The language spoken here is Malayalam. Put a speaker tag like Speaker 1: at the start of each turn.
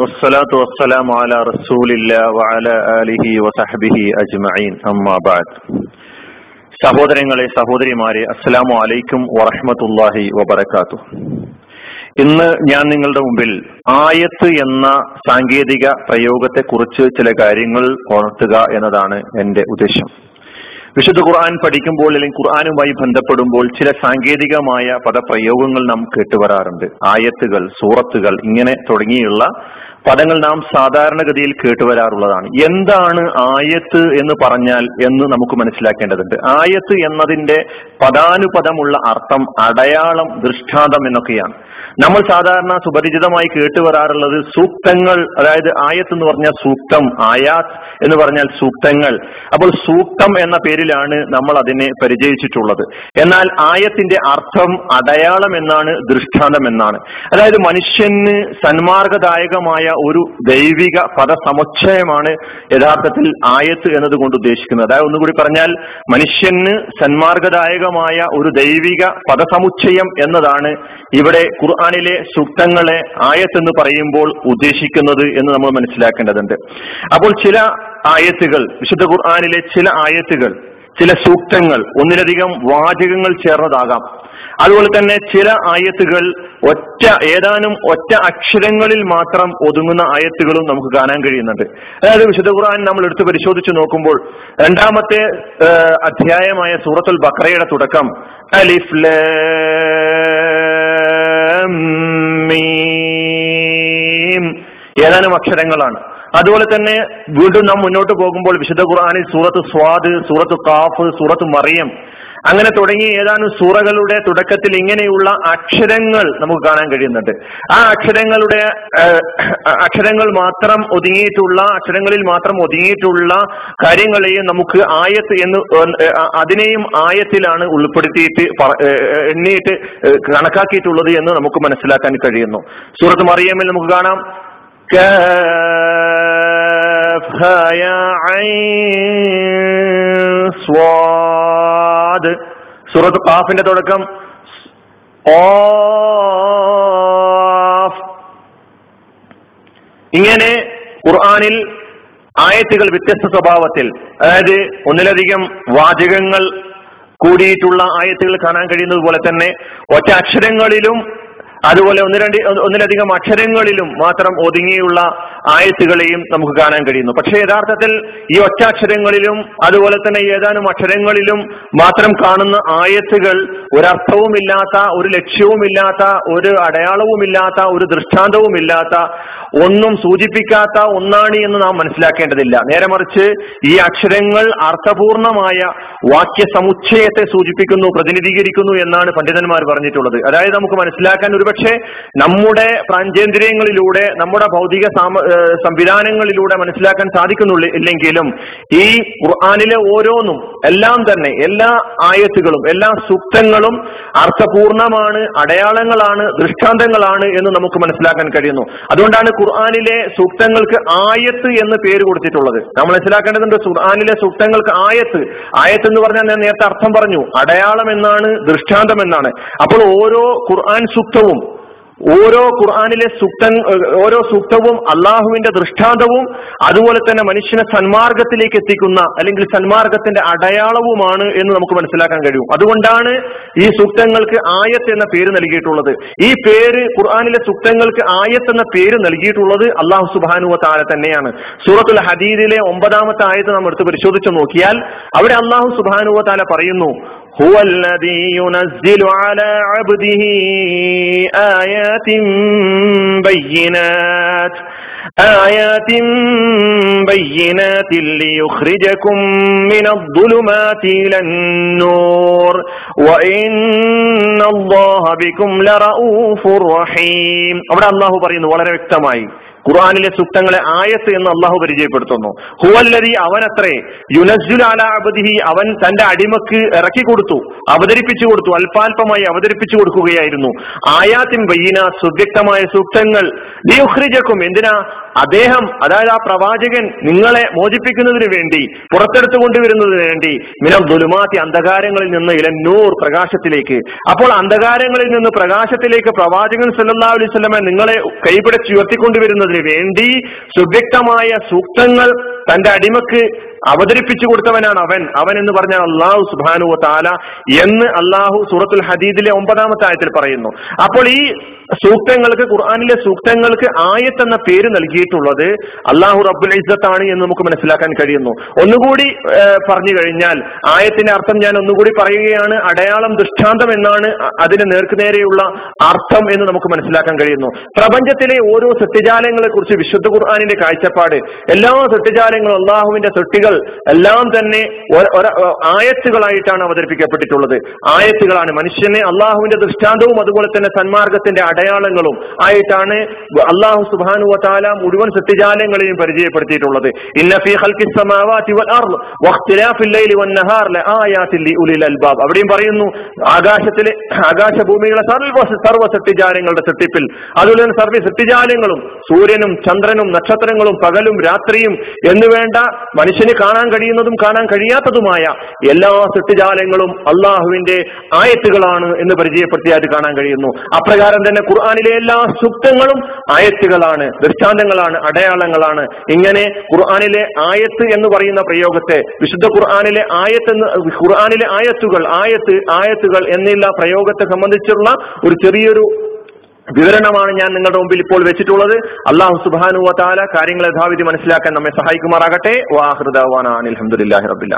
Speaker 1: വസ്സലാത്തു വസ്സലാമു ആലിഹി വസഹ്ബിഹി അജ്മഈൻ. അമ്മാ സഹോദരങ്ങളെ സഹോദരിമാരെ അസ്സലാമു അലൈക്കും വറഹ്മത്തുള്ളാഹി വബറകാത്തു. ഇന്ന് ഞാൻ നിങ്ങളുടെ മുമ്പിൽ ആയത്ത് എന്ന സാങ്കേതിക പ്രയോഗത്തെ കുറിച്ച് ചില കാര്യങ്ങൾ ഓർത്തുക എന്നതാണ് എന്റെ ഉദ്ദേശം. വിശുദ്ധ ഖുർആൻ പഠിക്കുമ്പോൾ അല്ലെങ്കിൽ ഖുർആനുമായി ബന്ധപ്പെടുമ്പോൾ ചില സാങ്കേതികമായ പദപ്രയോഗങ്ങൾ നാം കേട്ടുവരാറുണ്ട്. ആയത്തുകൾ സൂറത്തുകൾ ഇങ്ങനെ തുടങ്ങിയുള്ള പദങ്ങൾ നാം സാധാരണഗതിയിൽ കേട്ടുവരാറുള്ളതാണ്. എന്താണ് ആയത്ത് എന്ന് പറഞ്ഞാൽ എന്ന് നമുക്ക് മനസ്സിലാക്കേണ്ടതുണ്ട്. ആയത്ത് എന്നതിന്റെ പദാനുപദമുള്ള അർത്ഥം അടയാളം ദൃഷ്ടാന്തം എന്നൊക്കെയാണ്. നമ്മൾ സാധാരണ സുപരിചിതമായി കേട്ടുവരാറുള്ളത് സൂക്തങ്ങൾ അതായത് ആയത്ത് എന്ന് പറഞ്ഞാൽ സൂക്തം ആയാത്ത് എന്ന് പറഞ്ഞാൽ സൂക്തങ്ങൾ. അപ്പോൾ സൂക്തം എന്ന പേരിലാണ് നമ്മൾ അതിനെ പരിചയിച്ചിട്ടുള്ളത്. എന്നാൽ ആയത്തിന്റെ അർത്ഥം അടയാളം എന്നാണ് ദൃഷ്ടാന്തം എന്നാണ്. അതായത് മനുഷ്യന് സന്മാർഗദായകമായ ഒരു ദൈവിക പദസമുച്ചയമാണ് യഥാർത്ഥത്തിൽ ആയത്ത് എന്നതുകൊണ്ട് ഉദ്ദേശിക്കുന്നത്. അതായത് ഒന്നുകൂടി പറഞ്ഞാൽ മനുഷ്യന് സന്മാർഗദായകമായ ഒരു ദൈവിക പദസമുച്ചയം എന്നതാണ് ഇവിടെ ഖുർആാനിലെ ആയത്ത് എന്ന് പറയുമ്പോൾ ഉദ്ദേശിക്കുന്നത് എന്ന് നമ്മൾ മനസ്സിലാക്കേണ്ടതുണ്ട്. അപ്പോൾ ചില ആയത്തുകൾ വിശുദ്ധ ഖുർആാനിലെ ചില ആയത്തുകൾ ചില സൂക്തങ്ങൾ ഒന്നിലധികം വാചകങ്ങൾ ചേർന്നതാകാം. അതുപോലെ തന്നെ ചില ആയത്തുകൾ ഒറ്റ ഏതാനും ഒറ്റ അക്ഷരങ്ങളിൽ മാത്രം ഒതുങ്ങുന്ന ആയത്തുകളും നമുക്ക് കാണാൻ കഴിയുന്നുണ്ട്. അതായത് വിശുദ്ധ ഖുർആൻ നമ്മൾ എടുത്ത് പരിശോധിച്ച് നോക്കുമ്പോൾ രണ്ടാമത്തെ അധ്യായമായ സൂറത്തുൽ ബക്രയുടെ തുടക്കം അലിഫ് ഏതാനും അക്ഷരങ്ങളാണ്. അതുപോലെ തന്നെ വീണ്ടും നാം മുന്നോട്ട് പോകുമ്പോൾ വിശുദ്ധ ഖുർആാനിൽ സൂറത്ത് സ്വാദ് സൂറത്ത് കാഫ് സൂറത്ത് മറിയം അങ്ങനെ തുടങ്ങി ഏതാനും സൂറകളുടെ തുടക്കത്തിൽ ഇങ്ങനെയുള്ള അക്ഷരങ്ങൾ നമുക്ക് കാണാൻ കഴിയുന്നുണ്ട്. ആ അക്ഷരങ്ങളുടെ അക്ഷരങ്ങൾ മാത്രം ഒതുങ്ങിയിട്ടുള്ള അക്ഷരങ്ങളിൽ മാത്രം ഒതുങ്ങിയിട്ടുള്ള കാര്യങ്ങളെയും നമുക്ക് ആയത്ത് എന്ന് അതിനെയും ആയത്തിലാണ് ഉൾപ്പെടുത്തിയിട്ട് എണ്ണിയിട്ട് കണക്കാക്കിയിട്ടുള്ളത് എന്ന് നമുക്ക് മനസ്സിലാക്കാൻ കഴിയുന്നു. സൂറത്ത് മറിയമ്മിൽ നമുക്ക് കാണാം. സ്വാദ്. സൂറത്ത് പാഫിന്റെ തുടക്കം. ഇങ്ങനെ ഖുർആാനിൽ ആയത്തുകൾ വ്യത്യസ്ത സ്വഭാവത്തിൽ അതായത് ഒന്നിലധികം വാചകങ്ങൾ കൂടിയിട്ടുള്ള ആയത്തുകൾ കാണാൻ കഴിയുന്നത് പോലെ തന്നെ ഒറ്റ അക്ഷരങ്ങളിലും അതുപോലെ ഒന്ന് രണ്ട് ഒന്നിലധികം അക്ഷരങ്ങളിലും മാത്രം ഒതുങ്ങിയുള്ള ആയത്തുകളെയും നമുക്ക് കാണാൻ കഴിയുന്നു. പക്ഷെ യഥാർത്ഥത്തിൽ ഈ ഒറ്റ അക്ഷരങ്ങളിലും അതുപോലെ തന്നെ ഏതാനും അക്ഷരങ്ങളിലും മാത്രം കാണുന്ന ആയത്തുകൾ ഒരർത്ഥവുമില്ലാത്ത ഒരു ലക്ഷ്യവുമില്ലാത്ത ഒരു അടയാളവുമില്ലാത്ത ഒരു ദൃഷ്ടാന്തവുമില്ലാത്ത ഒന്നും സൂചിപ്പിക്കാത്ത ഒന്നാണ് എന്ന് നാം മനസ്സിലാക്കേണ്ടതില്ല. നേരെ മറിച്ച് ഈ അക്ഷരങ്ങൾ അർത്ഥപൂർണമായ വാക്യ സമുച്ചയത്തെ സൂചിപ്പിക്കുന്നു പ്രതിനിധീകരിക്കുന്നു എന്നാണ് പണ്ഡിതന്മാർ പറഞ്ഞിട്ടുള്ളത്. അതായത് നമുക്ക് മനസ്സിലാക്കാൻ ഒരുപക്ഷെ നമ്മുടെ പ്രാഞ്ചേന്ദ്രിയങ്ങളിലൂടെ നമ്മുടെ ഭൗതിക സംവിധാനങ്ങളിലൂടെ മനസ്സിലാക്കാൻ സാധിക്കുന്നുള്ളൂ ഇല്ലെങ്കിലും ഈ ഖുർആാനിലെ ഓരോന്നും എല്ലാം തന്നെ എല്ലാ ആയത്തുകളും എല്ലാ സൂക്തങ്ങളും അർത്ഥപൂർണമാണ് അടയാളങ്ങളാണ് ദൃഷ്ടാന്തങ്ങളാണ് എന്ന് നമുക്ക് മനസ്സിലാക്കാൻ കഴിയുന്നു. അതുകൊണ്ടാണ് ഖുർആാനിലെ സൂക്തങ്ങൾക്ക് ആയത്ത് എന്ന് പേര് കൊടുത്തിട്ടുള്ളത്. നമ്മൾ മനസ്സിലാക്കേണ്ടതുണ്ട് ഖുർആാനിലെ സൂക്തങ്ങൾക്ക് ആയത്ത്. ആയത്ത് എന്ന് പറഞ്ഞാൽ ഞാൻ നേരത്തെ അർത്ഥം പറഞ്ഞു. അടയാളം എന്നാണ് ദൃഷ്ടാന്തം എന്നാണ്. അപ്പോൾ ഓരോ ഖുർആൻ സൂക്തവും ഓരോ ഖുർആാനിലെ സുക്തൻ ഓരോ സൂക്തവും അള്ളാഹുവിന്റെ ദൃഷ്ടാന്തവും അതുപോലെ തന്നെ മനുഷ്യനെ സന്മാർഗത്തിലേക്ക് എത്തിക്കുന്ന അല്ലെങ്കിൽ സന്മാർഗത്തിന്റെ അടയാളവുമാണ് എന്ന് നമുക്ക് മനസ്സിലാക്കാൻ കഴിയും. അതുകൊണ്ടാണ് ഈ സൂക്തങ്ങൾക്ക് ആയത്ത് എന്ന പേര് നൽകിയിട്ടുള്ളത്. ഈ പേര് ഖുർആാനിലെ സൂക്തങ്ങൾക്ക് ആയത്ത് എന്ന പേര് നൽകിയിട്ടുള്ളത് അള്ളാഹു സുബാനുവ താര തന്നെയാണ്. സൂറത്തുൽ ഹദീദിലെ ഒമ്പതാമത്തെ ആയത്ത് നാം എടുത്ത് പരിശോധിച്ച് നോക്കിയാൽ അവിടെ അള്ളാഹു സുബാനുവ താല പറയുന്നു هو الذي ينزل على عبده آيات بينات آيات بينات ليخرجكم من الظلمات إلى النور وإن الله بكم لرؤوف رحيم അവിടെ അള്ളാഹു പറയുന്നു വളരെ വ്യക്തമായി ഖുർആാനിലെ സൂക്തങ്ങളെ ആയത്ത് എന്ന് അള്ളാഹു പരിചയപ്പെടുത്തുന്നു. ഹുവല്ലതി അവനത്രേ യുനസ്ജുൽ അല അബദിഹി അവൻ തന്റെ അടിമക്ക് ഇറക്കി കൊടുത്തു അവതരിപ്പിച്ചു കൊടുത്തു അല്പാൽപമായി അവതരിപ്പിച്ചു കൊടുക്കുകയായിരുന്നു. ആയാത്തിൻ വയ്യന സുവ്യക്തമായ സൂക്തങ്ങൾ. എന്തിനാ? അദ്ദേഹം അതായത് ആ പ്രവാചകൻ നിങ്ങളെ മോചിപ്പിക്കുന്നതിന് വേണ്ടി പുറത്തെടുത്തു കൊണ്ടുവരുന്നതിന് വേണ്ടി മിനം ദുലുമാത്തി അന്ധകാരങ്ങളിൽ നിന്ന് ഇലന്നൂർ പ്രകാശത്തിലേക്ക്. അപ്പോൾ അന്ധകാരങ്ങളിൽ നിന്ന് പ്രകാശത്തിലേക്ക് പ്രവാചകൻ സല്ലാ അലൈഹി സ്വലമെ നിങ്ങളെ കൈപിടിച്ചുയർത്തിക്കൊണ്ടുവരുന്നതിന് വേണ്ടി സുവ്യക്തമായ സൂക്തങ്ങൾ തന്റെ അടിമക്ക് അവതരിപ്പിച്ചു കൊടുത്തവനാണ് അവൻ. അവൻ എന്ന് പറഞ്ഞാൽ അള്ളാഹു സുബാനു താല എന്ന് അള്ളാഹു സൂറത്തുൽ ഹദീദിലെ ഒമ്പതാമത്തെ ആയത്തിൽ പറയുന്നു. അപ്പോൾ ഈ സൂക്തങ്ങൾക്ക് ഖുർആാനിലെ സൂക്തങ്ങൾക്ക് ആയത്ത് എന്ന പേര് നൽകിയിട്ടുള്ളത് അള്ളാഹു റബ്ബുൽ ഇസ്സത്താണ് എന്ന് നമുക്ക് മനസ്സിലാക്കാൻ കഴിയുന്നു. ഒന്നുകൂടി പറഞ്ഞു കഴിഞ്ഞാൽ ആയത്തിന്റെ അർത്ഥം ഞാൻ ഒന്നുകൂടി പറയുകയാണ്. അടയാളം ദൃഷ്ടാന്തം എന്നാണ് അതിന് നേർക്കുനേരെയുള്ള അർത്ഥം എന്ന് നമുക്ക് മനസ്സിലാക്കാൻ കഴിയുന്നു. പ്രപഞ്ചത്തിലെ ഓരോ സത്യജാലങ്ങളെ കുറിച്ച് വിശുദ്ധ ഖുർആാനിന്റെ കാഴ്ചപ്പാട്. എല്ലാ സത്യജാലങ്ങളും അള്ളാഹുവിന്റെ സൃഷ്ടികൾ എല്ലാം തന്നെ ആയത്തുകളായിട്ടാണ് അവതരിപ്പിക്കപ്പെട്ടിട്ടുള്ളത്. ആയത്തുകളാണ് മനുഷ്യനെ അള്ളാഹുവിന്റെ ദൃഷ്ടാന്തവും അതുപോലെ തന്നെ സന്മാർഗത്തിന്റെ അടയാളങ്ങളും ആയിട്ടാണ് അള്ളാഹു സുബാനു താല മുഴുവൻ സത്യജാലങ്ങളെയും പരിചയപ്പെടുത്തിയിട്ടുള്ളത്. അവിടെയും പറയുന്നു ആകാശത്തിലെ ആകാശഭൂമിയിലെ സർവ സർവ സത്യജാലങ്ങളുടെ സൃഷ്ടിപ്പിൽ. അതുപോലെ തന്നെ സർവ സത്യജാലങ്ങളും സൂര്യനും ചന്ദ്രനും നക്ഷത്രങ്ങളും പകലും രാത്രിയും എന്നുവേണ്ട മനുഷ്യന് കാണാൻ കഴിയുന്നതും കാണാൻ കഴിയാത്തതുമായ എല്ലാ സൃഷ്ടിജാലങ്ങളും അള്ളാഹുവിന്റെ ആയത്തുകളാണ് എന്ന് പരിചയപ്പെടുത്തിയായിട്ട് കാണാൻ കഴിയുന്നു. അപ്രകാരം തന്നെ ഖുർആാനിലെ എല്ലാ സുക്തങ്ങളും ആയത്തുകളാണ് ദൃഷ്ടാന്തങ്ങളാണ് അടയാളങ്ങളാണ്. ഇങ്ങനെ ഖുർആാനിലെ ആയത്ത് എന്ന് പറയുന്ന പ്രയോഗത്തെ വിശുദ്ധ ഖുർആാനിലെ ആയത്ത് എന്ന് ഖുർആാനിലെ ആയത്തുകൾ ആയത്ത് ആയത്തുകൾ എന്നുള്ള പ്രയോഗത്തെ സംബന്ധിച്ചുള്ള ഒരു ചെറിയൊരു വിവരണമാണ് ഞാൻ നിങ്ങളുടെ മുമ്പിൽ ഇപ്പോൾ വെച്ചിട്ടുള്ളത്. അള്ളാഹു സുബാനു താല കാര്യങ്ങൾ യഥാവിധി മനസ്സിലാക്കാൻ നമ്മെ സഹായിക്കുമാറാകട്ടെ. വാഹൃദാൻ അലഹമുല്ലാഹി റബിൻ